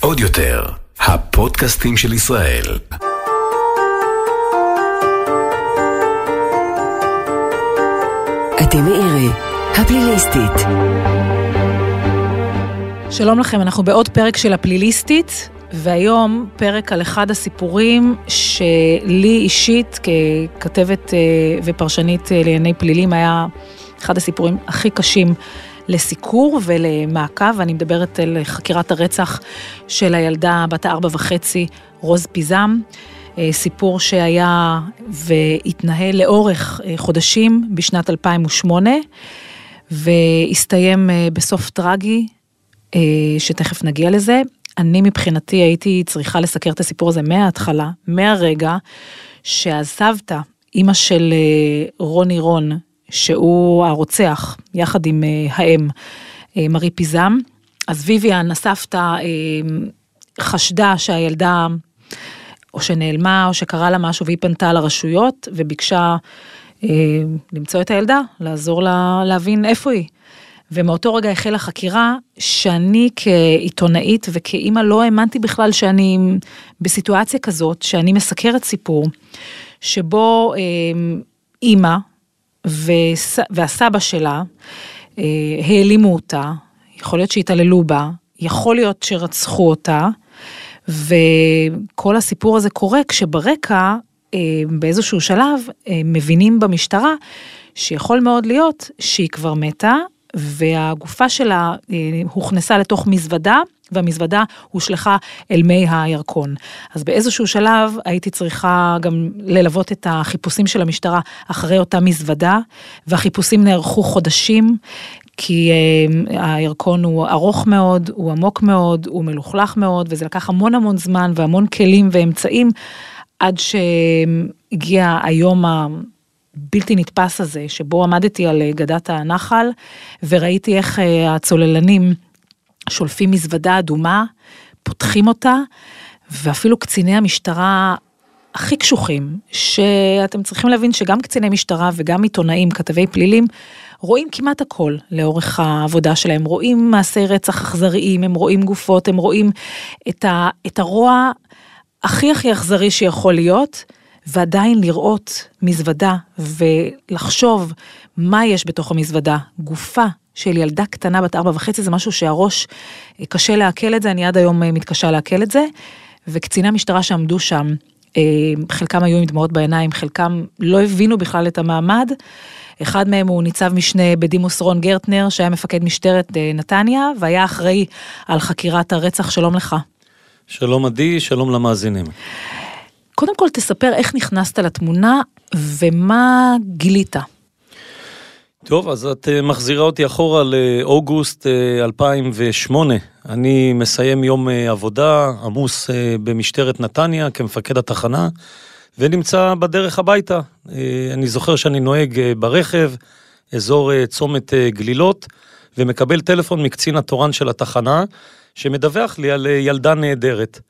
עוד יותר, הפודקאסטים של ישראל. אתם מאירי, הפליליסטית. שלום לכם, אנחנו בעוד פרק של הפליליסטית, והיום פרק על אחד הסיפורים שלי אישית, ככתבת אה, ופרשנית אה, לענייני פלילים, היה אחד הסיפורים הכי קשים לסיקור ולמעקב, ואני מדברת על חקירת הרצח של הילדה בת הארבע וחצי, רוז פיזם. אה, סיפור שהיה והתנהל לאורך חודשים בשנת 2008, והסתיים בסוף טרגי, שתכף נגיע לזה. אני מבחינתי הייתי צריכה לסקר את הסיפור הזה מההתחלה, מהרגע שהסבתא, אימא של אה, רוני רון, שהוא הרוצח, יחד עם אה, האם, אה, מרי פיזם, אז ויvian, הסבתא, חשדה שהילדה או שנעלמה או שקרה לה משהו והיא פנתה לרשויות וביקשה למצוא את הילדה, לעזור לה להבין איפה היא. ומאותו רגע החלה חקירה שאני כעיתונאית וכאימא לא האמנתי בכלל שאני בסיטואציה כזאת, שאני מסקרת סיפור, שבו אה, אימא וס, והסבא שלה אה, העלימו אותה, יכול להיות שהתעללו בה, יכול להיות שרצחו אותה, וכל הסיפור הזה קורה כשברקע, אה, באיזשהו שלב, אה, מבינים במשטרה שיכול מאוד להיות שהיא כבר מתה, והגופה שלה אה, הוכנסה לתוך מזוודה, והמזוודה הושלכה אל מי הירקון. אז באיזשהו שלב הייתי צריכה גם ללוות את החיפושים של המשטרה אחרי אותה מזוודה, והחיפושים נערכו חודשים, כי uh, הירקון הוא ארוך מאוד, הוא עמוק מאוד, הוא מלוכלך מאוד, וזה לקח המון המון זמן והמון כלים ואמצעים, עד שהגיע היום ה... הבלתי נתפס הזה, שבו עמדתי על אה, גדת הנחל, וראיתי איך אה, הצוללנים שולפים מזוודה אדומה, פותחים אותה, ואפילו קציני המשטרה הכי קשוחים, שאתם צריכים להבין שגם קציני משטרה וגם עיתונאים, כתבי פלילים, רואים כמעט הכל לאורך העבודה שלהם, רואים מעשי רצח אכזריים, הם רואים גופות, הם רואים את, ה, את הרוע הכי הכי אכזרי שיכול להיות, ועדיין לראות מזוודה ולחשוב מה יש בתוך המזוודה, גופה של ילדה קטנה בת ארבע וחצי, זה משהו שהראש אה, קשה לעכל את זה, אני עד היום אה, מתקשה לעכל את זה, וקציני המשטרה שעמדו שם, אה, חלקם היו עם דמעות בעיניים, חלקם לא הבינו בכלל את המעמד. אחד מהם הוא ניצב משנה בדימוס רון גרטנר, שהיה מפקד משטרת נתניה, והיה אחראי על חקירת הרצח. שלום לך. שלום עדי, שלום למאזינים. קודם כל תספר איך נכנסת לתמונה ומה גילית. טוב, אז את אה, מחזירה אותי אחורה לאוגוסט 2008. אה, אני מסיים יום אה, עבודה עמוס במשטרת נתניה כמפקד התחנה, ונמצא בדרך הביתה. אני זוכר שאני נוהג ברכב, אזור צומת גלילות, ומקבל טלפון מקצין התורן של התחנה, שמדווח לי על ילדה נהדרת.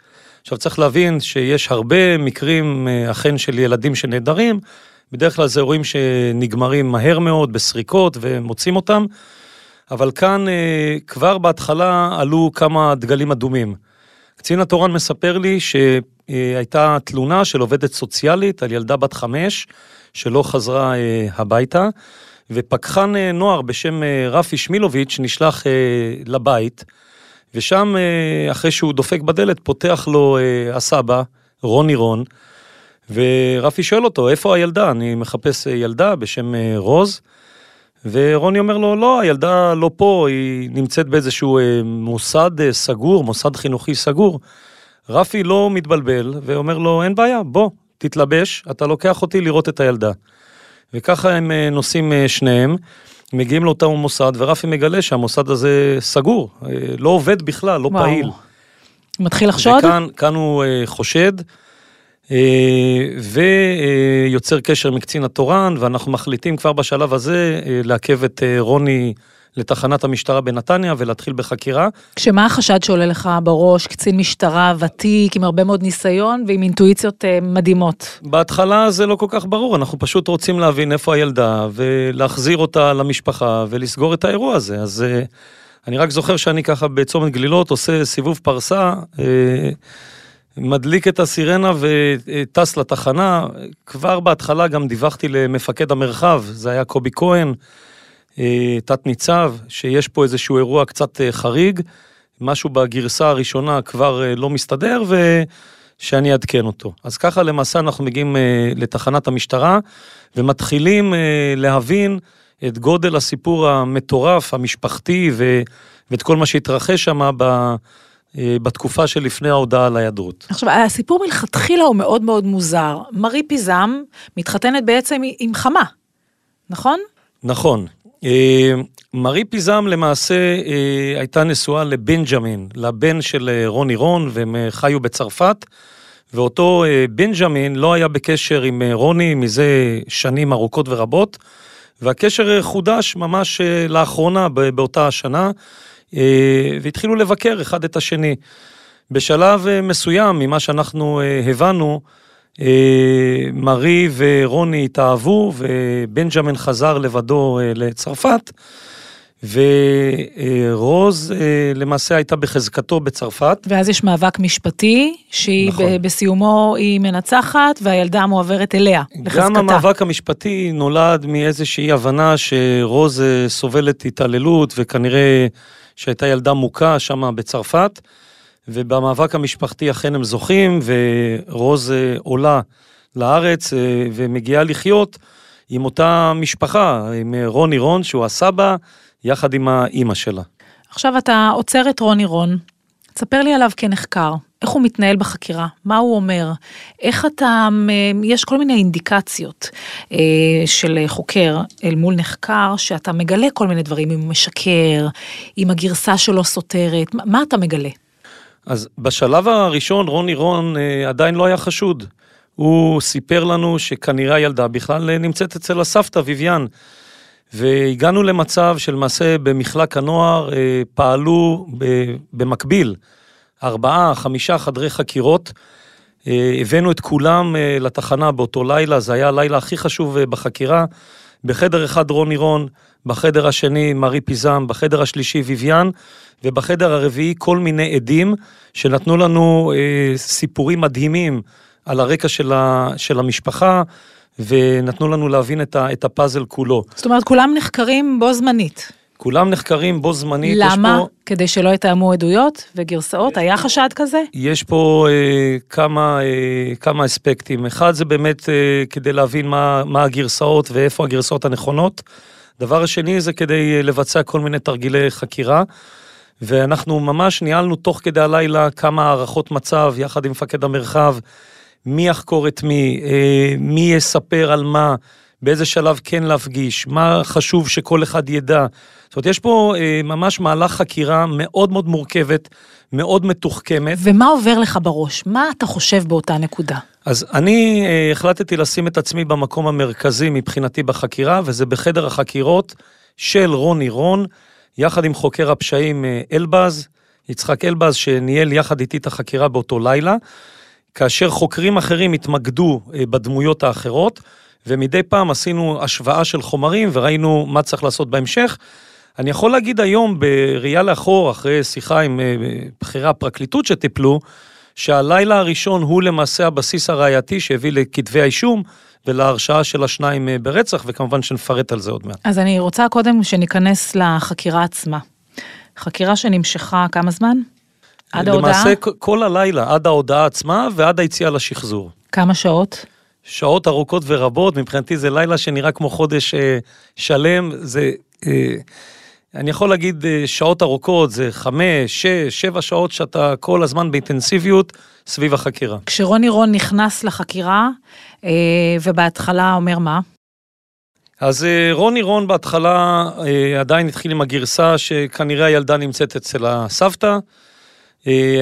עכשיו צריך להבין שיש הרבה מקרים אה, אכן של ילדים שנעדרים, בדרך כלל זה אירועים שנגמרים מהר מאוד בסריקות ומוצאים אותם, אבל כאן אה, כבר בהתחלה עלו כמה דגלים אדומים. קצין התורן מספר לי שהייתה תלונה של עובדת סוציאלית על ילדה בת חמש שלא חזרה אה, הביתה, ופקחן נוער בשם רפי שמילוביץ' נשלח לבית. ושם, אה, אחרי שהוא דופק בדלת, פותח לו אה, הסבא, רוני רון, ורפי שואל אותו, איפה הילדה? אני מחפש אה, ילדה בשם רוז, ורוני אומר לו, לא, הילדה לא פה, היא נמצאת באיזשהו מוסד סגור, מוסד חינוכי סגור. רפי לא מתבלבל, ואומר לו, אין בעיה, בוא, תתלבש, אתה לוקח אותי לראות את הילדה. וככה הם נוסעים שניהם. מגיעים לאותו מוסד, ורפי מגלה שהמוסד הזה סגור, אה, לא עובד בכלל, לא וואו. פעיל. מתחיל לחשוד? וכאן כאן הוא אה, חושד, אה, ויוצר קשר מקצין התורן, ואנחנו מחליטים כבר בשלב הזה לעכב את רוני לתחנת המשטרה בנתניה ולהתחיל בחקירה. כשמה החשד שעולה לך בראש? קצין משטרה ותיק עם הרבה מאוד ניסיון ועם אינטואיציות אה, מדהימות. בהתחלה זה לא כל כך ברור, אנחנו פשוט רוצים להבין איפה הילדה ולהחזיר אותה למשפחה ולסגור את האירוע הזה. אז אה, אני רק זוכר שאני ככה בצומת גלילות עושה סיבוב פרסה, אה, מדליק את הסירנה וטס לתחנה. כבר בהתחלה גם דיווחתי למפקד המרחב, זה היה קובי כהן, אה, תת ניצב, שיש פה איזשהו אירוע קצת אה, חריג, משהו בגרסה הראשונה כבר אה, לא מסתדר, ושאני אעדכן אותו. אז ככה למעשה אנחנו מגיעים לתחנת המשטרה, ומתחילים להבין את גודל הסיפור המטורף, המשפחתי, ו... ואת כל מה שהתרחש שם ב... בתקופה שלפני ההודעה על ההיעדרות. עכשיו, הסיפור מלכתחילה הוא מאוד מאוד מוזר. מרי פיזם מתחתנת בעצם עם חמה, נכון? נכון. אה, מרי פיזם למעשה אה, הייתה נשואה לבנג'מין, לבן של אה, רוני רון, והם חיו בצרפת, ואותו בנג'מין לא היה בקשר עם רוני מזה שנים ארוכות ורבות, והקשר חודש ממש לאחרונה באותה השנה, והתחילו לבקר אחד את השני. בשלב מסוים, ממה שאנחנו הבנו, מרי ורוני התאהבו, ובנג'מן חזר לבדו אה, לצרפת, ורוז אה, למעשה הייתה בחזקתו בצרפת. ואז יש מאבק משפטי, שהיא נכון. בסיומו היא מנצחת, והילדה מועברת אליה, לחזקתה. גם המאבק המשפטי נולד מאיזושהי הבנה שרוז סובלת התעללות, וכנראה שהייתה ילדה מוכה שם בצרפת. ובמאבק המשפחתי אכן הם זוכים, ורוז אה, עולה לארץ אה, ומגיעה לחיות עם אותה משפחה, עם אה, רוני רון, שהוא הסבא, יחד עם האימא שלה. עכשיו אתה עוצר את רוני רון, תספר לי עליו כנחקר. איך הוא מתנהל בחקירה, מה הוא אומר, איך אתה, יש כל מיני אינדיקציות אה, של חוקר אל מול נחקר, שאתה מגלה כל מיני דברים, אם הוא משקר, אם הגרסה שלו סותרת, מה אתה מגלה? אז בשלב הראשון רוני רון אה, עדיין לא היה חשוד. הוא סיפר לנו שכנראה הילדה בכלל אה, נמצאת אצל הסבתא ויvian. והגענו למצב שלמעשה במחלק הנוער אה, פעלו במקביל ארבעה, חמישה חדרי חקירות. אה, הבאנו את כולם אה, לתחנה באותו לילה, זה היה הלילה הכי חשוב אה, בחקירה. בחדר אחד רוני רון, בחדר השני מרי פיזם, בחדר השלישי ויvian, ובחדר הרביעי כל מיני עדים שנתנו לנו אה, סיפורים מדהימים על הרקע של, ה, של המשפחה, ונתנו לנו להבין את, ה, את הפאזל כולו. זאת אומרת, כולם נחקרים בו זמנית. כולם נחקרים בו זמנית. למה? פה... כדי שלא יתאמו עדויות וגרסאות? היה חשד כזה? יש פה אה, כמה, אה, כמה אספקטים. אחד זה באמת אה, כדי להבין מה, מה הגרסאות ואיפה הגרסאות הנכונות. דבר השני זה כדי אה, לבצע כל מיני תרגילי חקירה. ואנחנו ממש ניהלנו תוך כדי הלילה כמה הערכות מצב יחד עם מפקד המרחב, מי יחקור את מי, אה, מי יספר על מה, באיזה שלב כן להפגיש, מה חשוב שכל אחד ידע. זאת אומרת, יש פה אה, ממש מהלך חקירה מאוד מאוד מורכבת, מאוד מתוחכמת. ומה עובר לך בראש? מה אתה חושב באותה נקודה? אז אני אה, החלטתי לשים את עצמי במקום המרכזי מבחינתי בחקירה, וזה בחדר החקירות של רוני רון. יחד עם חוקר הפשעים אה, אלבז, יצחק אלבז, שניהל יחד איתי את החקירה באותו לילה, כאשר חוקרים אחרים התמקדו אה, בדמויות האחרות, ומדי פעם עשינו השוואה של חומרים וראינו מה צריך לעשות בהמשך. אני יכול להגיד היום, בראייה לאחור, אחרי שיחה עם אה, בכירי הפרקליטות שטיפלו, שהלילה הראשון הוא למעשה הבסיס הראייתי שהביא לכתבי האישום, ולהרשעה של השניים אה, ברצח, וכמובן שנפרט על זה עוד מעט. אז אני רוצה קודם שניכנס לחקירה עצמה. חקירה שנמשכה כמה זמן? עד ההודעה? למעשה כל הלילה, עד ההודעה עצמה ועד היציאה לשחזור. כמה שעות? שעות ארוכות ורבות, מבחינתי זה לילה שנראה כמו חודש אה, שלם, זה... אה, אני יכול להגיד אה, שעות ארוכות, זה חמש, שש, שבע שעות שאתה כל הזמן באינטנסיביות סביב החקירה. כשרוני רון נכנס לחקירה, אה, ובהתחלה אומר מה? אז אה, רוני רון בהתחלה עדיין התחיל עם הגרסה שכנראה הילדה נמצאת אצל הסבתא,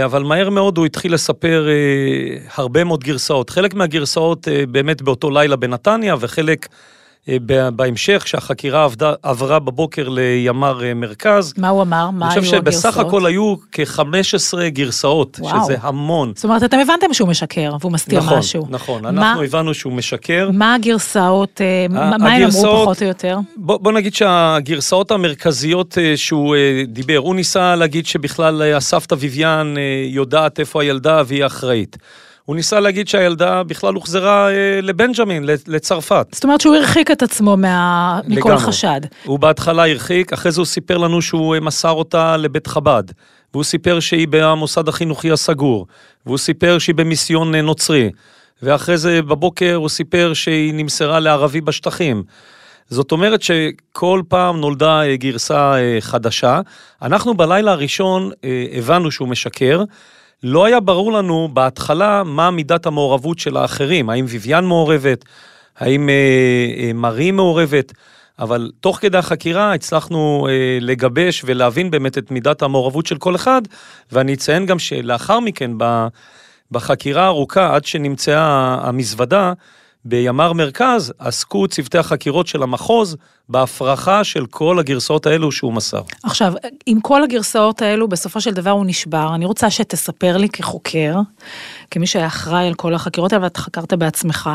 אבל מהר מאוד הוא התחיל לספר הרבה מאוד גרסאות. חלק מהגרסאות באמת באותו לילה בנתניה, וחלק בהמשך, כשהחקירה עבדה, עברה בבוקר לימ"ר אה, מרכז. מה הוא אמר? מה אני היו חושב הגרסאות? שבסך הכל היו כ-15 גרסאות, וואו. שזה המון. זאת אומרת, אתם הבנתם שהוא משקר והוא מסתיר נכון, משהו. נכון, מה- אנחנו הבנו שהוא משקר. מה הגרסאות, אה, מה הם אמרו פחות או יותר? בוא, בוא נגיד שהגרסאות המרכזיות אה, שהוא אה, דיבר, הוא ניסה להגיד שבכלל אה, הסבתא אה, יודעת איפה הילדה והיא אחראית. הוא ניסה להגיד שהילדה בכלל הוחזרה אה, לבנג'מין, לצ- לצרפת. זאת אומרת שהוא הרחיק את עצמו מה... מכל לגמרי. חשד. הוא בהתחלה הרחיק, אחרי זה הוא סיפר לנו שהוא אה, מסר אותה לבית חב"ד. והוא סיפר שהיא במוסד החינוכי הסגור. והוא סיפר שהיא במיסיון אה, נוצרי. ואחרי זה בבוקר הוא סיפר שהיא נמסרה לערבי בשטחים. זאת אומרת שכל פעם נולדה גרסה חדשה. אנחנו בלילה הראשון הבנו שהוא משקר. לא היה ברור לנו בהתחלה מה מידת המעורבות של האחרים, האם ויvian מעורבת, האם אה, אה, מרי מעורבת, אבל תוך כדי החקירה הצלחנו אה, לגבש ולהבין באמת את מידת המעורבות של כל אחד, ואני אציין גם שלאחר מכן ב, בחקירה הארוכה, עד שנמצאה המזוודה, בימ"ר מרכז עסקו צוותי החקירות של המחוז בהפרחה של כל הגרסאות האלו שהוא מסר. עכשיו, עם כל הגרסאות האלו, בסופו של דבר הוא נשבר. אני רוצה שתספר לי כחוקר, כמי שהיה אחראי על כל החקירות האלה, ואתה חקרת בעצמך,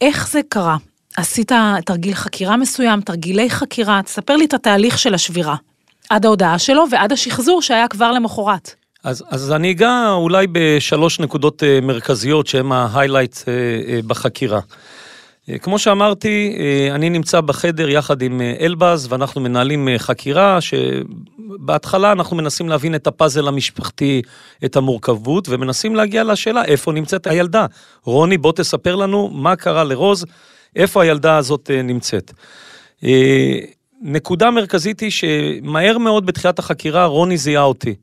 איך זה קרה? עשית תרגיל חקירה מסוים, תרגילי חקירה, תספר לי את התהליך של השבירה. עד ההודעה שלו ועד השחזור שהיה כבר למחרת. אז, אז אני אגע אולי בשלוש נקודות אה, מרכזיות שהן ההיילייט בחקירה. אה, כמו שאמרתי, אה, אני נמצא בחדר יחד עם אה, אלבז ואנחנו מנהלים אה, חקירה שבהתחלה אנחנו מנסים להבין את הפאזל המשפחתי, את המורכבות, ומנסים להגיע לשאלה איפה נמצאת הילדה. רוני, בוא תספר לנו מה קרה לרוז, איפה הילדה הזאת אה, נמצאת. אה, נקודה מרכזית היא שמהר מאוד בתחילת החקירה רוני זיהה אותי.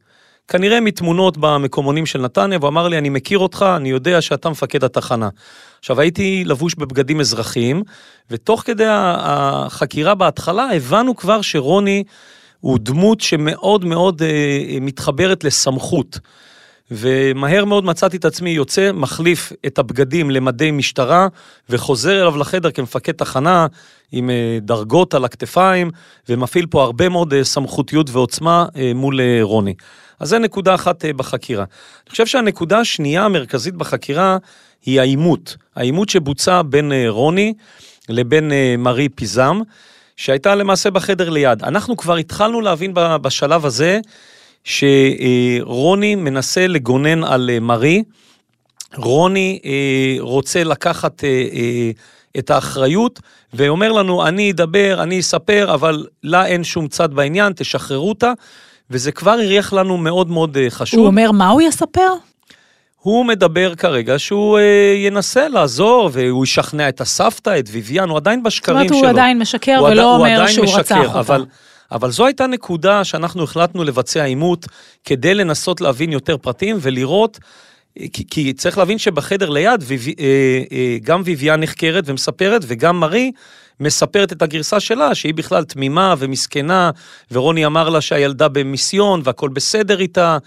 כנראה מתמונות במקומונים של נתניה, והוא אמר לי, אני מכיר אותך, אני יודע שאתה מפקד התחנה. עכשיו, הייתי לבוש בבגדים אזרחיים, ותוך כדי החקירה בהתחלה הבנו כבר שרוני הוא דמות שמאוד מאוד אה, מתחברת לסמכות. ומהר מאוד מצאתי את עצמי יוצא, מחליף את הבגדים למדי משטרה, וחוזר אליו לחדר כמפקד תחנה, עם אה, דרגות על הכתפיים, ומפעיל פה הרבה מאוד אה, סמכותיות ועוצמה אה, מול רוני. אז זה נקודה אחת אה, בחקירה. אני חושב שהנקודה השנייה המרכזית בחקירה היא העימות. העימות שבוצע בין אה, רוני לבין אה, מרי פיזם, שהייתה למעשה בחדר ליד. אנחנו כבר התחלנו להבין בשלב הזה, שרוני מנסה לגונן על מרי, רוני רוצה לקחת את האחריות, ואומר לנו, אני אדבר, אני אספר, אבל לה אין שום צד בעניין, תשחררו אותה, וזה כבר הריח לנו מאוד מאוד אה, חשוב. הוא אומר, מה הוא יספר? הוא מדבר כרגע שהוא אה, ינסה לעזור, והוא ישכנע את הסבתא, את ויvian, הוא עדיין זאת בשקרים אומרת, שלו. הוא עדיין משקר הוא ולא הוא אומר עדיין שהוא משקר, רצח אותה. אבל, אבל זו הייתה נקודה שאנחנו החלטנו לבצע עימות כדי לנסות להבין יותר פרטים ולראות, כי, כי צריך להבין שבחדר ליד ויו- אה, אה, גם ויvian נחקרת ומספרת וגם מרי מספרת את הגרסה שלה, שהיא בכלל תמימה ומסכנה, ורוני אמר לה שהילדה במיסיון והכל בסדר איתה,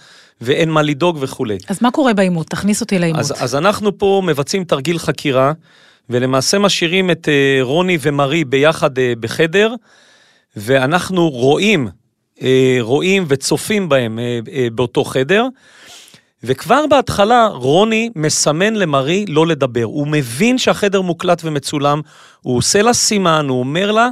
ואין מה לדאוג וכולי. אז מה קורה בעימות? תכניס אותי לעימות. אז, אז אנחנו פה מבצעים תרגיל חקירה, ולמעשה משאירים את אה, רוני ומרי ביחד אה, בחדר, ואנחנו רואים, אה, רואים וצופים בהם אה, אה, באותו חדר, וכבר בהתחלה רוני מסמן למרי לא לדבר. הוא מבין שהחדר מוקלט ומצולם, הוא עושה לה סימן, הוא אומר לה,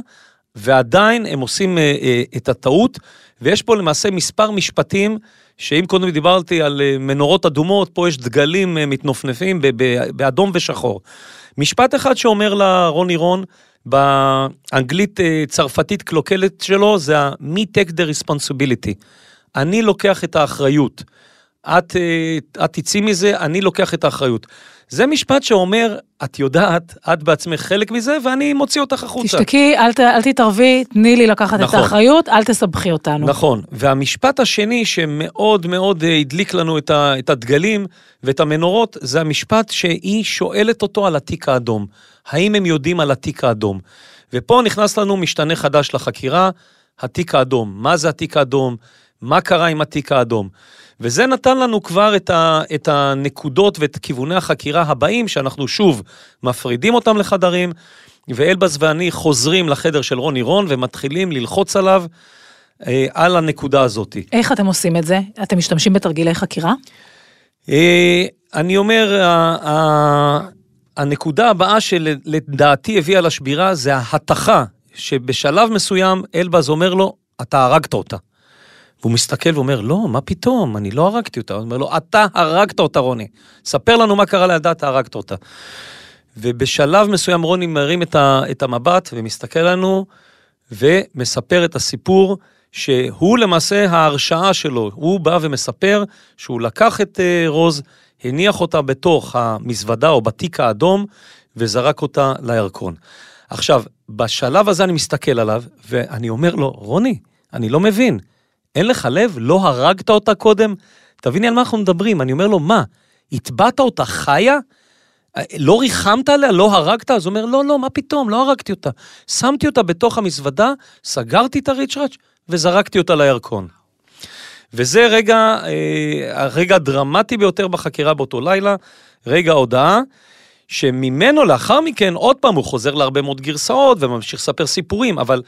ועדיין הם עושים אה, אה, את הטעות, ויש פה למעשה מספר משפטים, שאם קודם דיברתי על אה, מנורות אדומות, פה יש דגלים אה, מתנופנפים ב- ב- באדום ושחור. משפט אחד שאומר לה רוני רון, באנגלית אה, צרפתית קלוקלת שלו, זה ה-me take the responsibility. אני לוקח את האחריות. את, אה, את תצאי מזה, אני לוקח את האחריות. זה משפט שאומר, את יודעת, את בעצמך חלק מזה, ואני מוציא אותך החוצה. תשתקי, אל, ת, אל תתערבי, תני לי לקחת נכון. את האחריות, אל תסבכי אותנו. נכון, והמשפט השני שמאוד מאוד אה, הדליק לנו את, ה, את הדגלים ואת המנורות, זה המשפט שהיא שואלת אותו על התיק האדום. האם הם יודעים על התיק האדום? ופה נכנס לנו משתנה חדש לחקירה, התיק האדום. מה זה התיק האדום? מה קרה עם התיק האדום? וזה נתן לנו כבר את, ה, את הנקודות ואת כיווני החקירה הבאים, שאנחנו שוב מפרידים אותם לחדרים, ואלבז ואני חוזרים לחדר של רוני רון ומתחילים ללחוץ עליו אה, על הנקודה הזאת. איך אתם עושים את זה? אתם משתמשים בתרגילי חקירה? אה, אני אומר, ה- ה- הנקודה הבאה שלדעתי הביאה לשבירה זה ההתכה, שבשלב מסוים אלבז אומר לו, אתה הרגת אותה. והוא מסתכל ואומר, לא, מה פתאום, אני לא הרגתי אותה. הוא אומר לו, אתה הרגת אותה, רוני. ספר לנו מה קרה לילדה, אתה הרגת אותה. ובשלב מסוים רוני מרים את, ה, את המבט ומסתכל עלינו ומספר את הסיפור שהוא למעשה ההרשעה שלו. הוא בא ומספר שהוא לקח את אה, רוז, הניח אותה בתוך המזוודה או בתיק האדום וזרק אותה לירקון. עכשיו, בשלב הזה אני מסתכל עליו ואני אומר לו, רוני, אני לא מבין, אין לך לב? לא הרגת אותה קודם? תביני על מה אנחנו מדברים. אני אומר לו, מה, הטבעת אותה חיה? לא ריחמת עליה? לא הרגת? אז הוא אומר, לא, לא, מה פתאום, לא הרגתי אותה. שמתי אותה בתוך המזוודה, סגרתי את הריצ'ראץ' וזרקתי אותה לירקון. וזה רגע, אה, הרגע הדרמטי ביותר בחקירה באותו לילה, רגע ההודעה, שממנו לאחר מכן, עוד פעם, הוא חוזר להרבה מאוד גרסאות וממשיך לספר סיפורים, אבל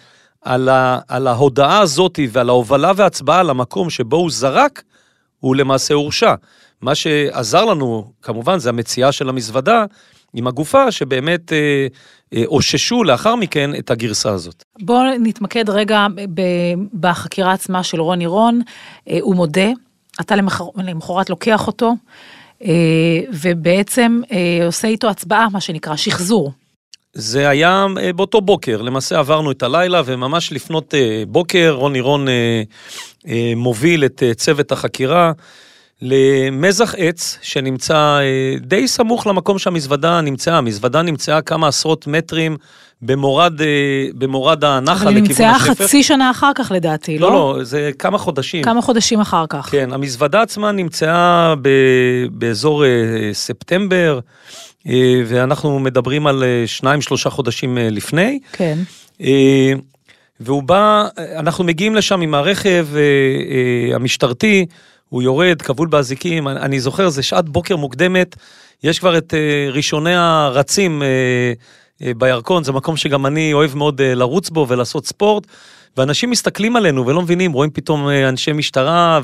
על, ה, על ההודעה הזאת ועל ההובלה וההצבעה למקום שבו הוא זרק, הוא למעשה הורשע. מה שעזר לנו, כמובן, זה המציאה של המזוודה עם הגופה, שבאמת אה, אה, אוששו לאחר מכן את הגרסה הזאת. בואו נתמקד רגע בחקירה עצמה של רוני רון. אה, הוא מודה, אתה למחר- למחרת לוקח אותו, אה, ובעצם אה, עושה איתו הצבעה, מה שנקרא, שחזור. זה היה אה, באותו בוקר, למעשה עברנו את הלילה, וממש לפנות אה, בוקר, רוני רון אה, מוביל את צוות החקירה למזח עץ שנמצא די סמוך למקום שהמזוודה נמצאה. המזוודה נמצאה כמה עשרות מטרים במורד, במורד הנחל אבל היא לכיוון נמצאה השפר. חצי שנה אחר כך לדעתי, לא, לא? לא, זה כמה חודשים. כמה חודשים אחר כך. כן, המזוודה עצמה נמצאה ב, באזור ספטמבר, ואנחנו מדברים על אה, שניים, שלושה חודשים אה, לפני. כן. אה, והוא בא, אנחנו מגיעים לשם עם הרכב אה, אה, המשטרתי, הוא יורד, כבול באזיקים, אני, זוכר, זה שעת בוקר מוקדמת, יש כבר את אה, ראשוני הרצים אה, אה, בירקון, זה מקום שגם אני אוהב מאוד אה, לרוץ בו ולעשות ספורט, ואנשים מסתכלים עלינו ולא מבינים, רואים פתאום אה, אנשי משטרה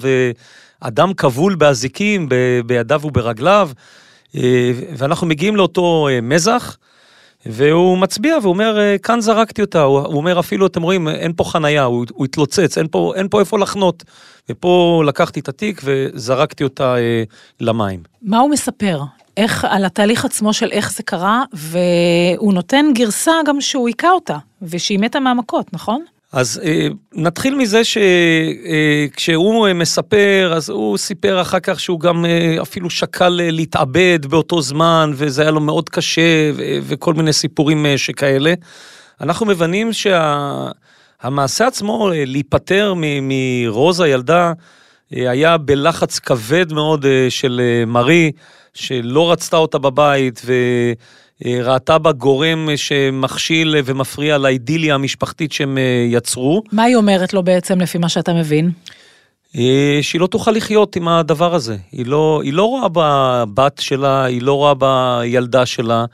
ואדם כבול באזיקים בידיו וברגליו, אה, ואנחנו מגיעים לאותו אה, מזח. והוא מצביע ואומר, "אה, כאן זרקתי אותה, הוא אומר אפילו, אתם רואים, אין פה חנייה, הוא, הוא התלוצץ, אין פה, אין פה איפה לחנות. ופה לקחתי את התיק וזרקתי אותה אה, למים. מה הוא מספר? איך, על התהליך עצמו של איך זה קרה, והוא נותן גרסה גם שהוא היכה אותה, ושהיא מתה מהמכות, נכון? אז אה, נתחיל מזה שכשהוא אה, מספר, אז הוא סיפר אחר כך שהוא גם אה, אפילו שקל אה, להתאבד באותו זמן, וזה היה לו מאוד קשה, ו- וכל מיני סיפורים אה, שכאלה. אנחנו מבינים שהמעשה עצמו, אה, להיפטר מ- מרוז הילדה, אה, היה בלחץ כבד מאוד אה, של אה, מרי, שלא רצתה אותה בבית, וראתה בה גורם שמכשיל ומפריע לאידיליה המשפחתית שהם אה, יצרו, מה היא אומרת לו בעצם, לפי מה שאתה מבין? אה, שהיא לא תוכל לחיות עם הדבר הזה. היא לא, היא לא רואה בבת שלה, היא לא רואה בילדה שלה,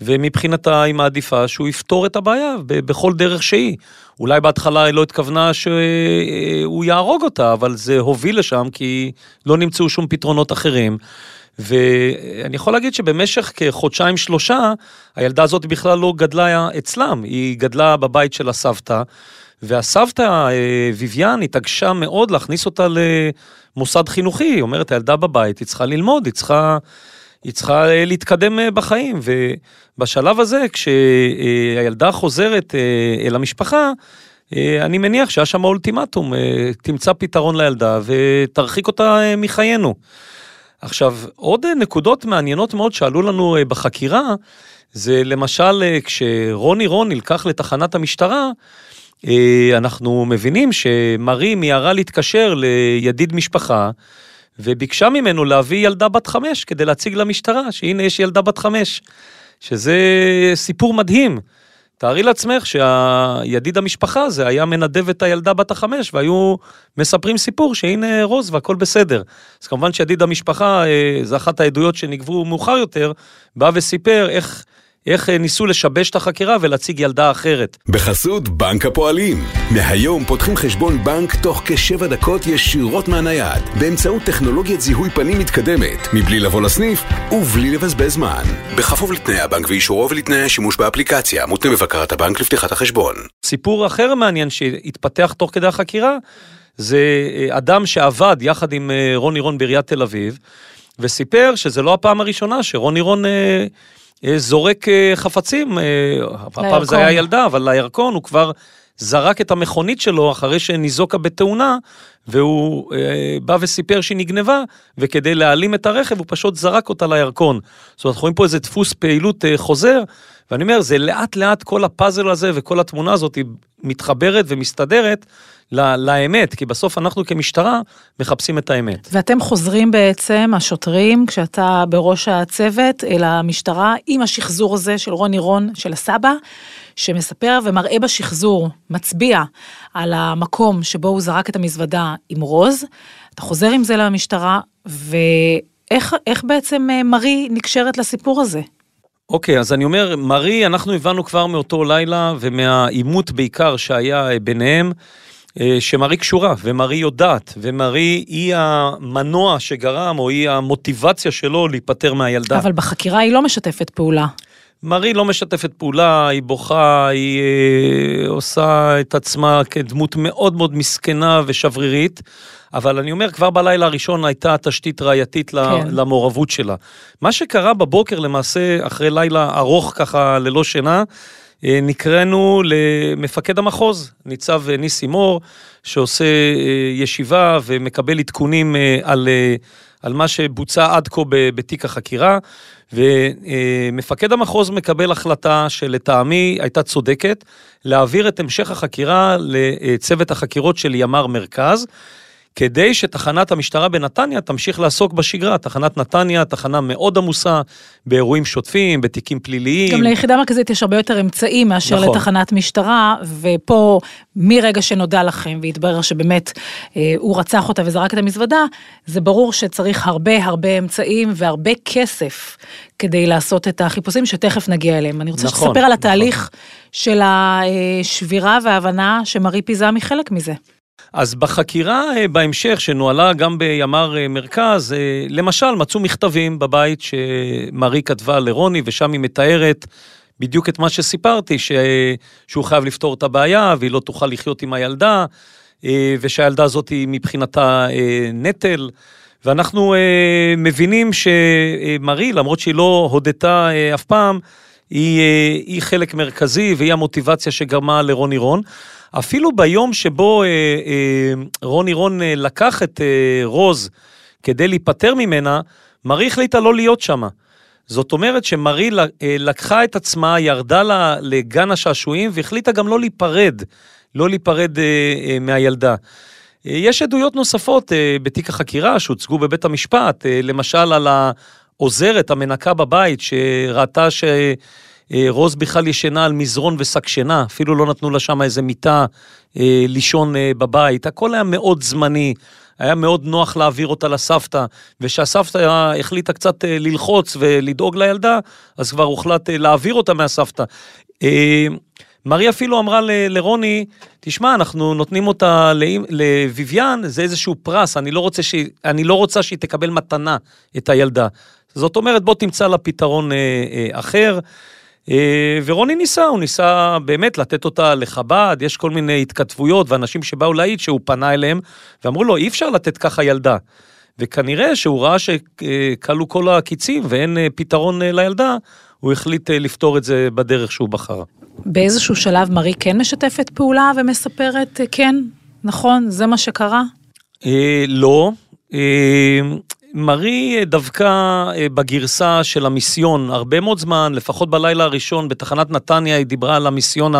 ומבחינתה היא מעדיפה שהוא יפתור את הבעיה בכל דרך שהיא. אולי בהתחלה היא לא התכוונה שהוא יהרוג אותה, אבל זה הוביל לשם כי לא נמצאו שום פתרונות אחרים. ואני יכול להגיד שבמשך כחודשיים שלושה, הילדה הזאת בכלל לא גדלה אצלם, היא גדלה בבית של הסבתא, והסבתא אה, ויvian התעקשה מאוד להכניס אותה למוסד חינוכי, היא אומרת, הילדה בבית, היא צריכה ללמוד, היא צריכה, היא צריכה אה, להתקדם אה, בחיים, ובשלב הזה, כשהילדה חוזרת אל המשפחה, אני מניח שהיה שם אולטימטום, תמצא פתרון לילדה ותרחיק אותה מחיינו. עכשיו, עוד אה, נקודות מעניינות מאוד שעלו לנו אה, בחקירה, זה למשל אה, כשרוני רון נלקח לתחנת המשטרה, אנחנו מבינים שמרי מיהרה להתקשר לידיד משפחה, וביקשה ממנו להביא ילדה בת חמש כדי להציג למשטרה, שהנה יש ילדה בת חמש, שזה סיפור מדהים. תארי לעצמך שהידיד המשפחה הזה היה מנדב את הילדה בת החמש והיו מספרים סיפור שהנה רוז והכל בסדר. אז כמובן שידיד המשפחה, אה, זו אחת העדויות שנגבו מאוחר יותר, בא וסיפר איך איך אה, ניסו לשבש את החקירה ולהציג ילדה אחרת. בחסות בנק הפועלים. מהיום פותחים חשבון בנק תוך כשבע דקות ישירות מהנייד, באמצעות טכנולוגיית זיהוי פנים מתקדמת, מבלי לבוא לסניף ובלי לבזבז זמן. בכפוף לתנאי הבנק ואישורו ולתנאי השימוש באפליקציה, מותנה בבקרת הבנק לפתיחת החשבון. סיפור אחר מעניין שהתפתח תוך כדי החקירה, זה אה, אדם שעבד יחד עם אה, רוני רון בעיריית תל אביב, וסיפר שזה לא הפעם הראשונה שרוני רון אה, אה, זורק אה, חפצים, אה, הפעם זה לירקון. היה ילדה, אבל לירקון הוא כבר זרק את המכונית שלו אחרי שניזוקה בתאונה, והוא אה, בא וסיפר שהיא נגנבה, וכדי להעלים את הרכב הוא פשוט זרק אותה לירקון. זאת אומרת, אנחנו רואים פה איזה דפוס פעילות אה, חוזר, ואני אומר, זה לאט לאט כל הפאזל הזה וכל התמונה הזאת היא מתחברת ומסתדרת ל- לאמת, כי בסוף אנחנו כמשטרה מחפשים את האמת. ואתם חוזרים בעצם, השוטרים, כשאתה בראש הצוות, אל המשטרה, עם השחזור הזה של רוני רון, של הסבא, שמספר ומראה בשחזור, מצביע על המקום שבו הוא זרק את המזוודה עם רוז. אתה חוזר עם זה למשטרה, ואיך איך בעצם אה, מרי נקשרת לסיפור הזה? אוקיי, אז אני אומר, מרי, אנחנו הבנו כבר מאותו לילה ומהעימות בעיקר שהיה אה, ביניהם, אה, שמרי קשורה, ומרי יודעת, ומרי היא המנוע שגרם, או היא המוטיבציה שלו להיפטר מהילדה. אבל בחקירה היא לא משתפת פעולה. מרי לא משתפת פעולה, היא בוכה, היא אה, עושה את עצמה כדמות מאוד מאוד מסכנה ושברירית, אבל אני אומר, כבר בלילה הראשון הייתה תשתית ראייתית כן. למעורבות שלה. מה שקרה בבוקר, למעשה, אחרי לילה ארוך ככה ללא שינה, אה, נקראנו למפקד המחוז, ניצב אה, ניסי מור, שעושה אה, ישיבה ומקבל עדכונים על, על מה שבוצע עד כה בתיק החקירה, ומפקד המחוז מקבל החלטה שלטעמי הייתה צודקת, להעביר את המשך החקירה לצוות החקירות של ימ"ר מרכז. כדי שתחנת המשטרה בנתניה תמשיך לעסוק בשגרה. תחנת נתניה, תחנה מאוד עמוסה באירועים שוטפים, בתיקים פליליים. גם ליחידה מרכזית יש הרבה יותר אמצעים מאשר נכון. לתחנת משטרה, ופה מרגע שנודע לכם והתברר שבאמת אה, הוא רצח אותה וזרק את המזוודה, זה ברור שצריך הרבה הרבה אמצעים והרבה כסף כדי לעשות את החיפושים שתכף נגיע אליהם. אני רוצה נכון, שתספר על נכון. התהליך של השבירה וההבנה שמרי פיזם היא חלק מזה. אז בחקירה אה, בהמשך, שנוהלה גם בימ"ר אה, מרכז, אה, למשל, מצאו מכתבים בבית שמרי כתבה לרוני, ושם היא מתארת בדיוק את מה שסיפרתי, ש... שהוא חייב לפתור את הבעיה, והיא לא תוכל לחיות עם הילדה, ושהילדה הזאת היא מבחינתה נטל. ואנחנו מבינים שמרי, למרות שהיא לא הודתה אף פעם, היא, אה, היא חלק מרכזי והיא המוטיבציה שגרמה לרוני רון. אפילו ביום שבו אה, אה, רוני רון לקח את רוז כדי להיפטר ממנה, מרי החליטה לא להיות שמה. זאת אומרת שמרי לקחה את עצמה, ירדה ל- לגן השעשועים והחליטה גם לא להיפרד, לא להיפרד מהילדה. יש עדויות נוספות בתיק החקירה שהוצגו בבית המשפט, למשל על העוזרת, המנקה בבית, שראתה שרוז בכלל ישנה על מזרון ושק שינה, אפילו לא נתנו לה שם איזה מיטה אה, לישון אה, בבית, הכל היה מאוד זמני. היה מאוד נוח להעביר אותה לסבתא, וכשהסבתא החליטה קצת אה, ללחוץ ולדאוג לילדה, אז כבר הוחלט להעביר אותה מהסבתא. מרי אפילו אמרה ל- לרוני, תשמע, אנחנו נותנים אותה לביביאן, זה איזשהו פרס, אני לא, רוצה שהיא, אני לא רוצה שהיא תקבל מתנה את הילדה. זאת אומרת, בוא תמצא לה פתרון אה, אה, אחר. אה, ורוני ניסה, הוא ניסה באמת לתת אותה לחב"ד, יש כל מיני התכתבויות ואנשים שבאו להעיד שהוא פנה אליהם, ואמרו לו, אי אפשר לתת ככה ילדה. וכנראה שהוא ראה שכלו כל הקיצים ואין אה, פתרון אה, לילדה, הוא החליט אה, לפתור את זה בדרך שהוא בחר. באיזשהו שלב מרי כן משתפת פעולה ומספרת, כן, נכון, זה מה שקרה? אה, לא. אה, מרי דווקא אה, בגרסה של המיסיון הרבה מאוד זמן, לפחות בלילה הראשון בתחנת נתניה היא דיברה על המיסיון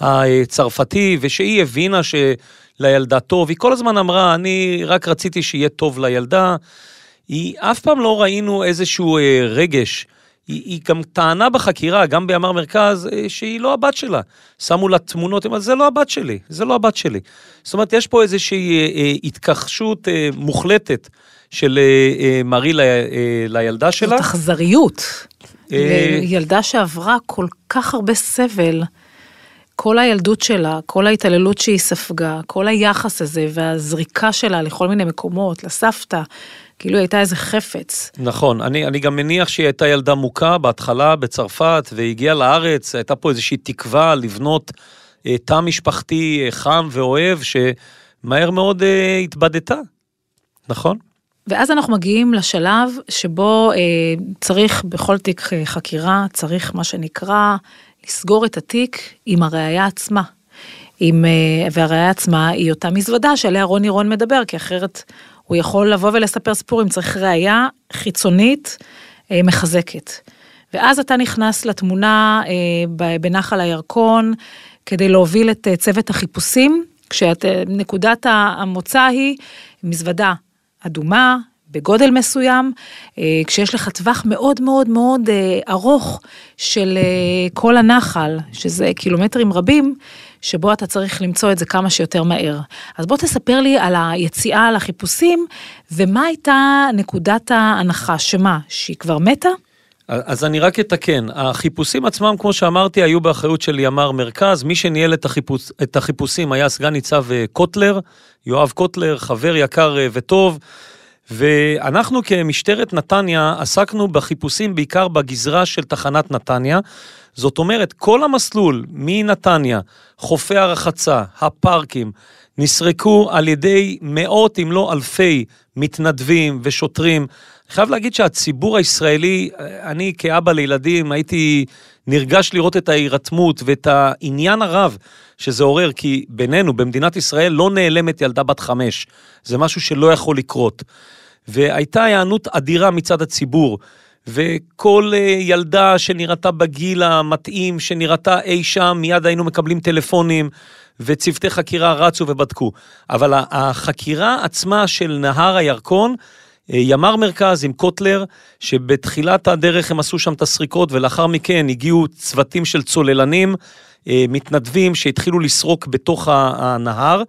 הצרפתי, ושהיא הבינה שלילדה טוב, היא כל הזמן אמרה, אני רק רציתי שיהיה טוב לילדה. היא אף פעם לא ראינו איזשהו אה, רגש. היא, היא גם טענה בחקירה, גם בימ"ר מרכז, אה, שהיא לא הבת שלה. שמו לה תמונות, היא אומרת, זה לא הבת שלי, זה לא הבת שלי. זאת אומרת, יש פה איזושהי התכחשות מוחלטת של אה, אה, מרי ל, אה, לילדה שלה. זאת אכזריות. ילדה שעברה כל כך הרבה סבל, כל הילדות שלה, כל ההתעללות שהיא ספגה, כל היחס הזה והזריקה שלה לכל מיני מקומות, לסבתא, כאילו היא הייתה איזה חפץ. נכון, אני, אני גם מניח שהיא הייתה ילדה מוכה בהתחלה בצרפת והגיעה לארץ, הייתה פה איזושהי תקווה לבנות אה, תא משפחתי אה, חם ואוהב, שמהר מאוד אה, התבדתה, נכון? ואז אנחנו מגיעים לשלב שבו אה, צריך בכל תיק אה, חקירה, צריך מה שנקרא לסגור את התיק עם הראייה עצמה. עם, אה, והראייה עצמה היא אותה מזוודה שעליה רוני רון מדבר, כי אחרת הוא יכול לבוא ולספר סיפור אם צריך ראייה חיצונית אה, מחזקת. ואז אתה נכנס לתמונה אה, בנחל הירקון כדי להוביל את אה, צוות החיפושים, כשנקודת המוצא היא מזוודה אדומה, בגודל מסוים, כשיש לך טווח מאוד מאוד מאוד ארוך של כל הנחל, שזה קילומטרים רבים, שבו אתה צריך למצוא את זה כמה שיותר מהר. אז בוא תספר לי על היציאה לחיפושים, ומה הייתה נקודת ההנחה, שמה, שהיא כבר מתה? אז אני רק אתקן, החיפושים עצמם, כמו שאמרתי, היו באחריות של ימ"ר מרכז, מי שניהל את, החיפוש, את החיפושים היה סגן ניצב אה, קוטלר, יואב קוטלר, חבר יקר אה, וטוב, ואנחנו כמשטרת נתניה עסקנו בחיפושים בעיקר בגזרה של תחנת נתניה, זאת אומרת, כל המסלול מנתניה, חופי הרחצה, הפארקים, נסרקו על ידי מאות אם לא אלפי מתנדבים ושוטרים. חייב להגיד שהציבור הישראלי, אני כאבא לילדים הייתי נרגש לראות את ההירתמות ואת העניין הרב שזה עורר, כי בינינו, במדינת ישראל לא נעלמת ילדה בת חמש. זה משהו שלא יכול לקרות. והייתה היענות אדירה מצד הציבור. וכל אה, ילדה שנראתה בגיל המתאים, שנראתה אי שם, מיד היינו מקבלים טלפונים, וצוותי חקירה רצו ובדקו. אבל החקירה עצמה של נהר הירקון, ימ"ר מרכז עם קוטלר, שבתחילת הדרך הם עשו שם את הסריקות, ולאחר מכן הגיעו צוותים של צוללנים, אה, מתנדבים שהתחילו לסרוק בתוך הנהר.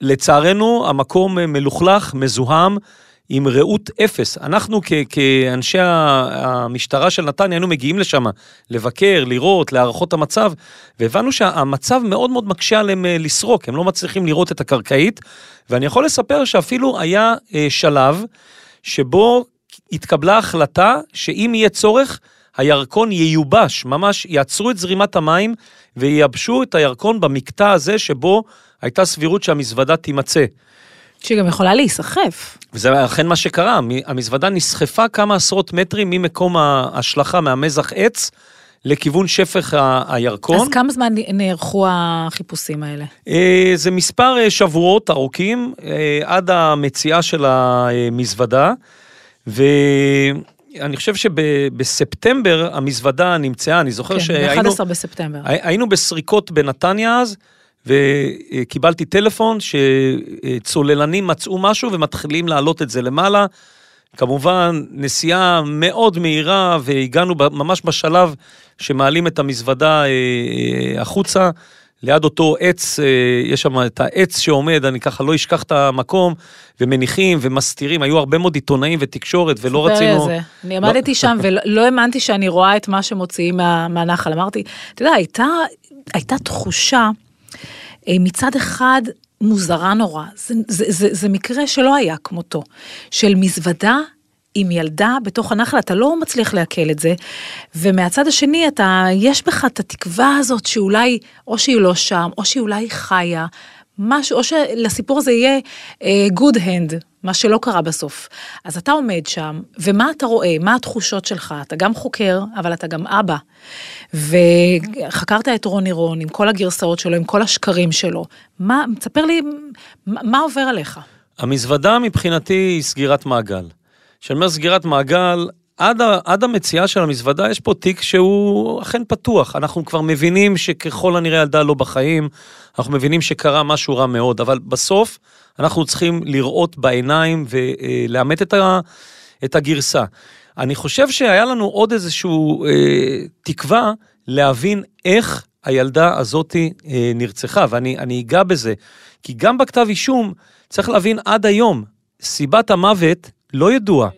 לצערנו, המקום מלוכלך, מזוהם, עם ראות אפס. אנחנו כ- כאנשי המשטרה של נתניה היינו מגיעים לשם לבקר, לראות, להערכות המצב, והבנו שהמצב מאוד מאוד מקשה עליהם אה, לסרוק, הם לא מצליחים לראות את הקרקעית, ואני יכול לספר שאפילו היה אה, שלב שבו התקבלה החלטה שאם יהיה צורך, הירקון ייובש, ממש יעצרו את זרימת המים וייבשו את הירקון במקטע הזה שבו הייתה סבירות שהמזוודה תימצא. שהיא גם יכולה להיסחף. וזה אכן מה שקרה, המזוודה נסחפה כמה עשרות מטרים ממקום ההשלכה מהמזח עץ. לכיוון שפך הירקון. אז כמה זמן נערכו החיפושים האלה? אה, זה מספר אה, שבועות ארוכים, אה, עד המציאה של המזוודה, ואני חושב שבספטמבר המזוודה נמצאה, אני זוכר כן, שהיינו... ב-11 בספטמבר. היינו בסריקות בנתניה אז, וקיבלתי טלפון שצוללנים מצאו משהו ומתחילים להעלות את זה למעלה. כמובן, נסיעה מאוד מהירה, והגענו ממש בשלב שמעלים את המזוודה אה, אה, החוצה. ליד אותו עץ, אה, יש שם את העץ שעומד, אני ככה לא אשכח את המקום, ומניחים ומסתירים, היו הרבה מאוד עיתונאים ותקשורת, ולא רצינו... זה. אני עמדתי לא... שם ולא האמנתי שאני רואה את מה שמוציאים מה, מהנחל. אמרתי, אתה יודע, הייתה, הייתה תחושה מצד אחד מוזרה נורא, זה, זה, זה, זה מקרה שלא היה כמותו, של מזוודה עם ילדה בתוך הנחל, אתה לא מצליח לעכל את זה, ומהצד השני אתה, יש בך את התקווה הזאת שאולי, או שהיא לא שם, או שהיא אולי חיה, משהו, או שלסיפור הזה יהיה uh, good hand, מה שלא קרה בסוף. אז אתה עומד שם, ומה אתה רואה? מה התחושות שלך? אתה גם חוקר, אבל אתה גם אבא. וחקרת את רוני רון עם כל הגרסאות שלו, עם כל השקרים שלו. מה, תספר לי, מה, עובר עליך? המזוודה מבחינתי היא סגירת מעגל. כשאני אומר סגירת מעגל, עד, ה, עד המציאה של המזוודה יש פה תיק שהוא אכן פתוח. אנחנו כבר מבינים שככל הנראה ילדה לא בחיים, אנחנו מבינים שקרה משהו רע מאוד, אבל בסוף אנחנו צריכים לראות בעיניים ולאמת את, ה, את הגרסה. אני חושב שהיה לנו עוד איזושהי אה, תקווה להבין איך הילדה הזאתי אה, נרצחה, ואני אגע בזה. כי גם בכתב אישום, צריך להבין עד היום, סיבת המוות לא ידועה.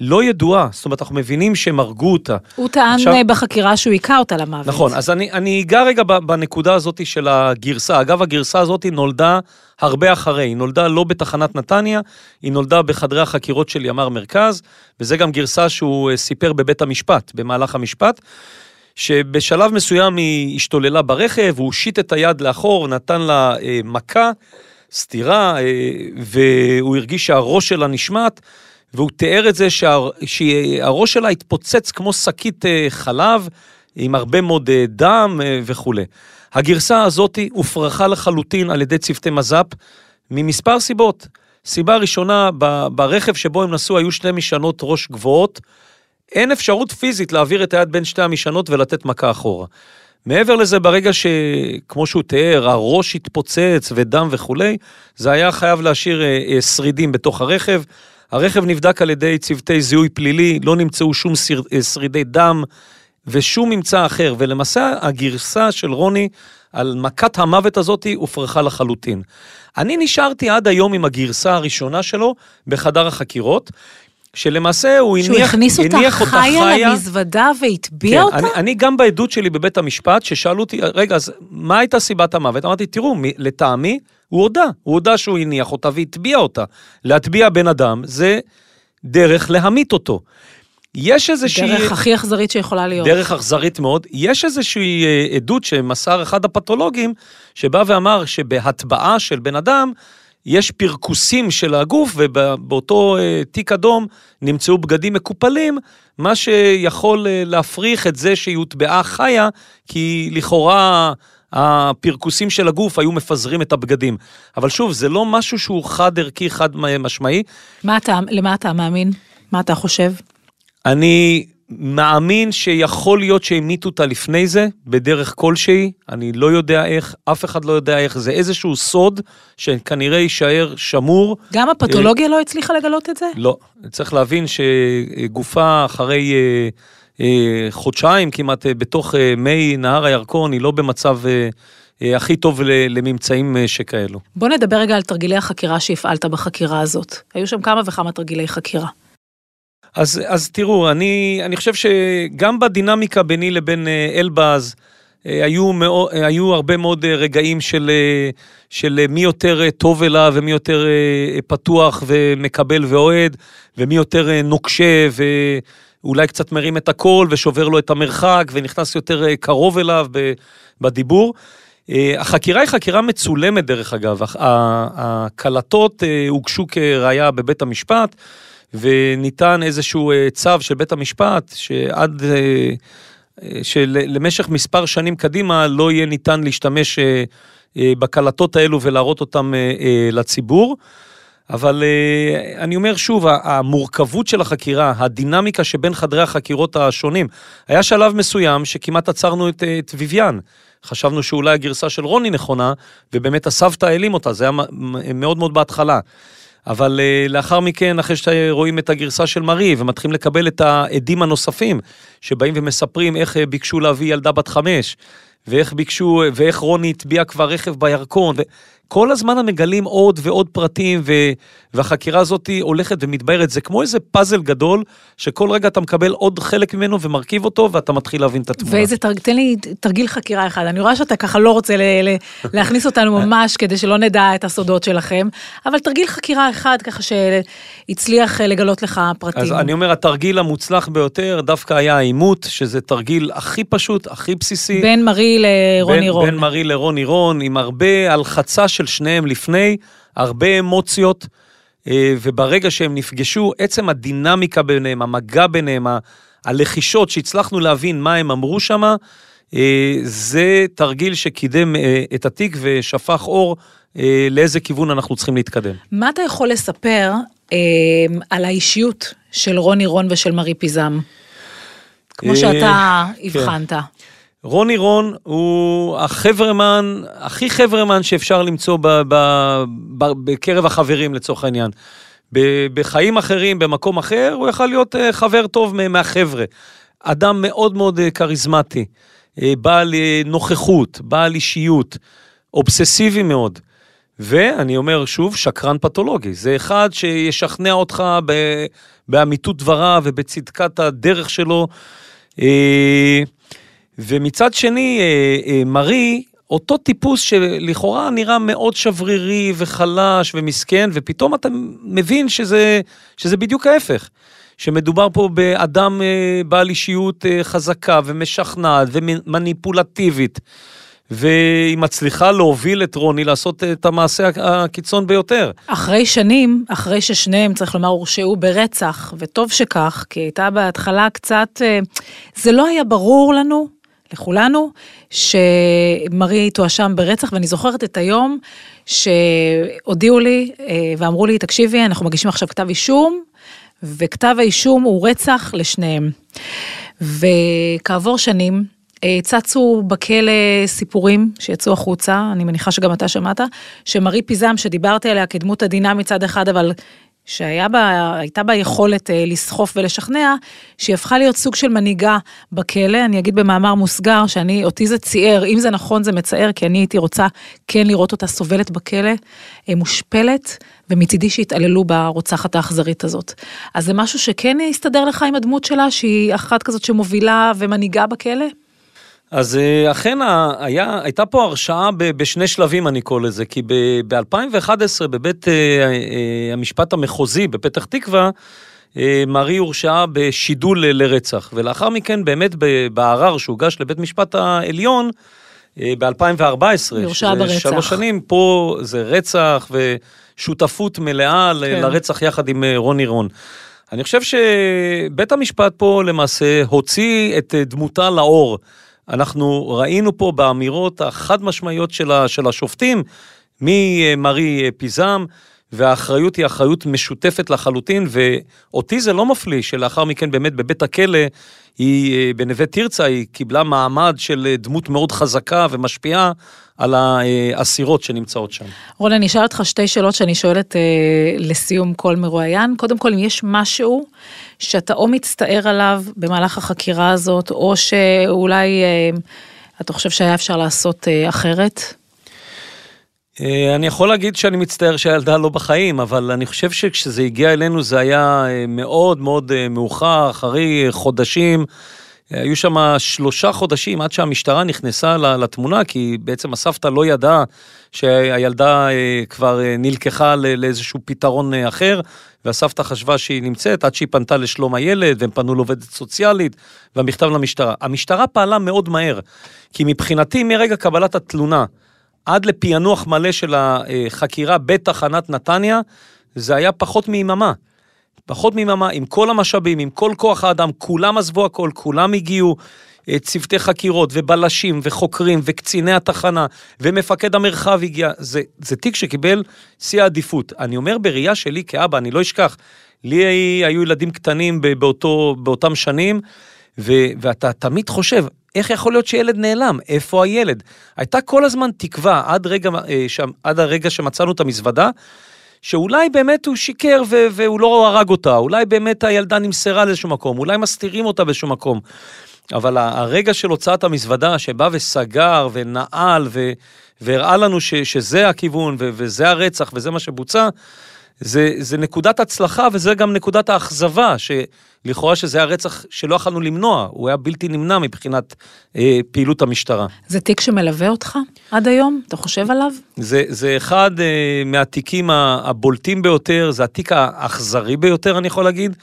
לא ידועה, זאת אומרת, אנחנו מבינים שהם הרגו אותה. הוא טען עכשיו- עכשיו... בחקירה שהוא היכה אותה למוות. נכון, אז אני, אני אגע רגע בנקודה הזאת של הגרסה. אגב, הגרסה הזאת נולדה הרבה אחרי, היא נולדה לא בתחנת נתניה, היא נולדה בחדרי החקירות של ימ"ר מרכז, וזה גם גרסה שהוא אה, סיפר בבית המשפט, במהלך המשפט, שבשלב מסוים היא השתוללה ברכב, הוא הושיט את היד לאחור, נתן לה אה, מכה, סטירה, אה, והוא הרגיש שהראש שלה נשמט. והוא תיאר את זה שה, שהראש שלה התפוצץ כמו שקית אה, חלב, עם הרבה מאוד אה, דם אה, וכולי. הגרסה הזאת הופרכה לחלוטין על ידי צוותי מז"פ ממספר סיבות. סיבה ראשונה, ברכב שבו הם נסעו היו שתי משענות ראש גבוהות. אין אפשרות פיזית להעביר את היד בין שתי המשענות ולתת מכה אחורה. מעבר לזה, ברגע שכמו שהוא תיאר, הראש התפוצץ ודם וכולי, זה היה חייב להשאיר שרידים בתוך הרכב. הרכב נבדק על ידי צוותי זיהוי פלילי, לא נמצאו שום אה, שרידי דם ושום ממצא אחר, ולמעשה הגרסה של רוני על מכת המוות הזאת הופרכה לחלוטין. אני נשארתי עד היום עם הגרסה הראשונה שלו בחדר החקירות, שלמעשה הוא שהוא הניח, הכניס אותה הניח חיה למזוודה והטביע כן, אותה? אני, אני גם בעדות שלי בבית המשפט, ששאלו אותי, רגע, אז מה הייתה סיבת המוות? אמרתי, תראו, לטעמי, הוא הודה. הוא הודה שהוא הניח אותה והטביע אותה. להטביע בן אדם זה דרך להמית אותו. יש איזושהי... דרך הכי אכזרית שיכולה להיות. דרך אכזרית מאוד. יש איזושהי אה, עדות שמסר אחד הפתולוגים, שבא ואמר שבהטבעה של בן אדם, יש פרכוסים של הגוף, ובאותו אה, תיק אדום נמצאו בגדים מקופלים, מה שיכול אה, להפריך את זה שהיא הוטבעה חיה, כי לכאורה הפרכוסים של הגוף היו מפזרים את הבגדים. אבל שוב, זה לא משהו שהוא חד ערכי, חד משמעי. מה אתה, למה אתה מאמין? מה אתה חושב? אני מאמין שיכול להיות שהמיתו אותה לפני זה, בדרך כלשהי, אני לא יודע איך, אף אחד לא יודע איך, זה איזשהו סוד שכנראה יישאר שמור. גם הפתולוגיה לא הצליחה לגלות את זה? לא, צריך להבין שגופה אחרי אה, אה, חודשיים כמעט אה, בתוך אה, מי נהר הירקון, היא לא במצב אה, אה, הכי טוב לממצאים אה, שכאלו. בוא נדבר רגע על תרגילי החקירה שהפעלת בחקירה הזאת. היו שם כמה וכמה תרגילי חקירה. אז, אז תראו, אני, אני חושב שגם בדינמיקה ביני לבין אה, אלבז, אה, היו, אה, היו הרבה מאוד אה, רגעים של, אה, של אה, מי יותר אה, טוב אליו ומי יותר אה, אה, פתוח ומקבל ואוהד, ומי יותר אה, נוקשה ואולי קצת מרים את הקול ושובר לו את המרחק ונכנס יותר אה, קרוב אליו בדיבור. אה, החקירה היא חקירה מצולמת דרך אגב, הקלטות אה, הוגשו כראיה בבית המשפט. וניתן איזשהו צו של בית המשפט שעד, שלמשך מספר שנים קדימה לא יהיה ניתן להשתמש בקלטות האלו ולהראות אה, לציבור. אבל אה, אני אומר שוב, המורכבות של החקירה, הדינמיקה שבין חדרי החקירות השונים, היה שלב מסוים שכמעט עצרנו את, אה, את ויויאן. חשבנו שאולי הגרסה של רוני נכונה, ובאמת הסבתא העלים אותה, זה היה מאוד מאוד בהתחלה. אבל uh, לאחר מכן, אחרי שרואים את הגרסה של מרי ומתחילים לקבל את העדים הנוספים, שבאים ומספרים איך ביקשו להביא ילדה בת חמש, ואיך ביקשו, ואיך רוני הטביע כבר רכב בירקון, וכל הזמן הם מגלים עוד ועוד פרטים, ו, והחקירה הזאת הולכת ומתבהרת. זה כמו איזה פאזל גדול, שכל רגע אתה מקבל עוד חלק ממנו ומרכיב אותו, ואתה מתחיל להבין את התמונה. ואיזה תרגיל, תן לי תרגיל חקירה אחד. אני רואה שאתה ככה לא רוצה ל, ל, להכניס אותנו ממש כדי שלא נדע את הסודות שלכם, אבל תרגיל חקירה אחד ככה שהצליח אה, לגלות לך פרטים. אז אני אומר, התרגיל המוצלח ביותר דווקא היה העימות, שזה תרגיל הכי פשוט, הכי בסיסי. בין מרי לרוני רון. בין מרי לרוני רון, עם הרבה הלחצה של שניהם לפני, הרבה אמוציות, אה, וברגע שהם נפגשו, עצם הדינמיקה ביניהם, המגע ביניהם, הלחישות שהצלחנו להבין מה הם אמרו שם, זה תרגיל שקידם אה, את התיק ושפך אור אה, לאיזה כיוון אנחנו צריכים להתקדם. מה אתה יכול לספר אה, על האישיות של רוני רון ושל מרי פיזם? כמו אה, שאתה כן. רוני רון הוא החברמן, הכי חברמן שאפשר למצוא ב, ב, ב, בקרב החברים לצורך העניין. ב- בחיים אחרים, במקום אחר, הוא יכל להיות אה, חבר טוב מה- מהחבר'ה. אדם מאוד מאוד אה, כריזמטי, אה, בעל נוכחות, בעל אישיות, אובססיבי מאוד. ואני אומר שוב, שקרן פתולוגי. זה אחד שישכנע אותך ב- באמיתות דבריו ובצדקת הדרך שלו. ומצד שני, אה, אה, מרי, אותו טיפוס שלכאורה נראה מאוד שברירי וחלש ומסכן, ופתאום אתה מבין שזה, שזה בדיוק ההפך. שמדובר פה באדם אה, בעל אישיות חזקה ומשכנעת ומניפולטיבית, והיא מצליחה להוביל את רוני לעשות את המעשה הקיצון ביותר. אחרי שנים, אחרי ששניהם, צריך לומר, הורשעו ברצח, וטוב שכך, כי הייתה בהתחלה קצת, זה לא היה ברור לנו, לכולנו, שמרי תואשם ברצח, ואני זוכרת את היום שהודיעו לי ואמרו לי, תקשיבי, אנחנו מגישים עכשיו כתב אישום, וכתב האישום הוא רצח לשניהם. וכעבור שנים, אה, צצו בכלא סיפורים שיצאו החוצה, אני מניחה שגם אתה שמעת, שמרי פיזם, שדיברתי עליה כדמות עדינה מצד אחד, אבל שהייתה בה יכולת אה, לסחוף ולשכנע, שהיא הפכה להיות סוג של מנהיגה בכלא. אני אגיד במאמר מוסגר שאני, אותי זה ציער, אם זה נכון זה מצער, כי אני הייתי רוצה כן לראות אותה סובלת בכלא, אה, מושפלת, ומצידי שהתעללו ברוצחת האכזרית הזאת. אז זה משהו שכן יסתדר לך עם הדמות שלה, שהיא אחת כזאת שמובילה ומנהיגה בכלא? אז אה, אכן היה, הייתה פה הרשעה בשני שלבים, אני קורא לזה, כי ב-2011 בבית אה, אה, המשפט המחוזי בפתח תקווה, מרי הורשעה בשידול לרצח, ולאחר מכן באמת בערר שהוגש לבית משפט העליון, ב-2014, שזה שלוש שנים, פה זה רצח ושותפות מלאה כן. לרצח יחד עם רוני רון. אני חושב שבית המשפט פה למעשה הוציא את דמותה לאור. אנחנו ראינו פה באמירות החד משמעיות של השופטים, ממרי פיזם, והאחריות היא אחריות משותפת לחלוטין, ואותי זה לא מפליא שלאחר מכן באמת בבית הכלא, היא בנווה תרצה, היא קיבלה מעמד של דמות מאוד חזקה ומשפיעה על האסירות שנמצאות שם. רון, אני אשאל אותך שתי שאלות שאני שואלת אה, לסיום כל מרואיין. קודם כל, אם יש משהו שאתה או מצטער עליו במהלך החקירה הזאת, או שאולי אה, אתה חושב שהיה אפשר לעשות אה, אחרת? אה, אני יכול להגיד שאני מצטער שהילדה לא בחיים, אבל אני חושב שכשזה הגיע אלינו זה היה אה, מאוד מאוד אה, מאוחר, אחרי חודשים. היו שם שלושה חודשים עד שהמשטרה נכנסה לתמונה, כי בעצם הסבתא לא ידעה שהילדה כבר נלקחה לאיזשהו פתרון אחר, והסבתא חשבה שהיא נמצאת עד שהיא פנתה לשלום הילד, והם פנו לעובדת סוציאלית, והמכתב למשטרה. המשטרה פעלה מאוד מהר, כי מבחינתי מרגע קבלת התלונה, עד לפענוח מלא של החקירה בתחנת נתניה, זה היה פחות מיממה. פחות מיממה, עם כל המשאבים, עם כל כוח האדם, כולם עזבו הכל, כולם הגיעו, אה, צוותי חקירות ובלשים וחוקרים וקציני התחנה ומפקד המרחב הגיע. זה, זה תיק שקיבל שיא העדיפות. אני אומר בראייה שלי כאבא, אני לא אשכח, לי היו ילדים קטנים באותו, באותם שנים, ו, ואתה תמיד חושב, איך יכול להיות שילד נעלם? איפה הילד? הייתה כל הזמן תקווה עד, רגע, אה, עד הרגע שמצאנו את המזוודה, שאולי באמת הוא שיקר ו- והוא לא הרג אותה, אולי באמת הילדה נמסרה לאיזשהו מקום, אולי מסתירים אותה באיזשהו מקום. אבל הרגע של הוצאת המזוודה שבא וסגר ונעל ו- והראה לנו ש- שזה הכיוון ו- וזה הרצח וזה מה שבוצע, זה, זה נקודת הצלחה וזה גם נקודת האכזבה, שלכאורה שזה היה רצח שלא יכולנו למנוע, הוא היה בלתי נמנע מבחינת אה, פעילות המשטרה. זה תיק שמלווה אותך עד היום? אתה חושב עליו? זה, זה אחד אה, מהתיקים הבולטים ביותר, זה התיק האכזרי ביותר, אני יכול להגיד.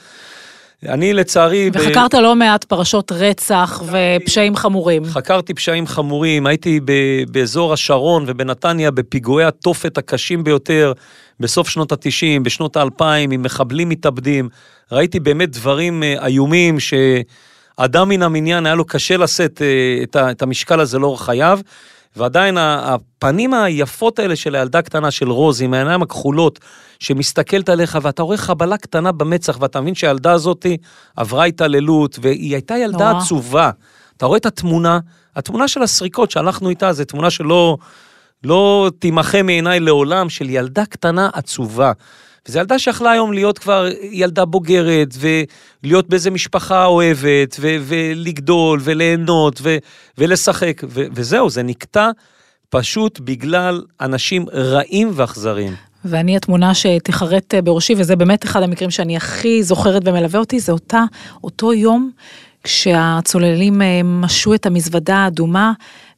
אני לצערי... וחקרת ב... לא מעט פרשות רצח ופשעים חמורים. חקרתי פשעים חמורים, הייתי ב... באזור השרון ובנתניה בפיגועי התופת הקשים ביותר בסוף שנות ה-90, בשנות ה-2000, עם מחבלים מתאבדים. ראיתי באמת דברים אה, איומים שאדם מן המניין היה לו קשה לשאת אה, את המשקל הזה לאורך חייו. ועדיין הפנים היפות האלה של הילדה הקטנה של רוז, עם העיניים הכחולות, שמסתכלת עליך, ואתה רואה חבלה קטנה במצח, ואתה מבין שהילדה הזאת עברה התעללות, והיא הייתה ילדה נורא. עצובה. אתה רואה את התמונה, התמונה של הסריקות שהלכנו איתה, זו תמונה שלא לא תימחה מעיניי לעולם, של ילדה קטנה עצובה. וזו ילדה שיכלה היום להיות כבר ילדה בוגרת, ולהיות באיזה משפחה אוהבת, ו- ולגדול, וליהנות, ו- ולשחק, ו- וזהו, זה נקטע פשוט בגלל אנשים רעים ואכזריים. ואני התמונה שתיחרט בראשי, וזה באמת אחד המקרים שאני הכי זוכרת ומלווה אותי, זה אותה, אותו יום כשהצוללים אה, משו את המזוודה האדומה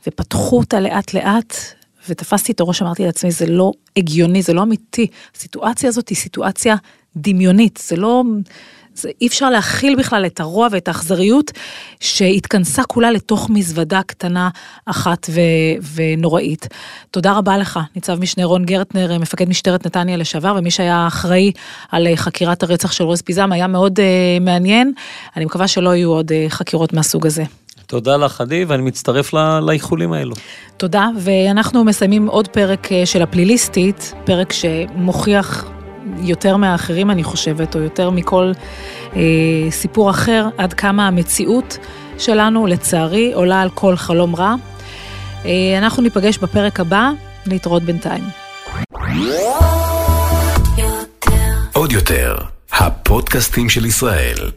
ופתחו אותה לאט לאט, ותפסתי את הראש, אמרתי לעצמי, זה לא הגיוני, זה לא אמיתי. הסיטואציה הזאת היא סיטואציה דמיונית, זה לא... זה אי אפשר להכיל בכלל את הרוע ואת האכזריות שהתכנסה כולה לתוך מזוודה קטנה אחת ו- ונוראית. תודה רבה לך, ניצב משנה רון גרטנר, מפקד משטרת נתניה לשעבר, ומי שהיה אחראי על חקירת הרצח של רוז פיזם, היה מאוד uh, מעניין. אני מקווה שלא יהיו עוד uh, חקירות מהסוג הזה. תודה לך, עדי, ואני מצטרף לאיחולים האלו. תודה, ואנחנו מסיימים עוד פרק אה, של הפליליסטית, פרק שמוכיח יותר מהאחרים, אני חושבת, או יותר מכל אה, סיפור אחר, עד כמה המציאות שלנו, לצערי, עולה על כל חלום רע. אה, אנחנו ניפגש בפרק הבא, להתראות בינתיים. עוד יותר, הפודקאסטים של ישראל.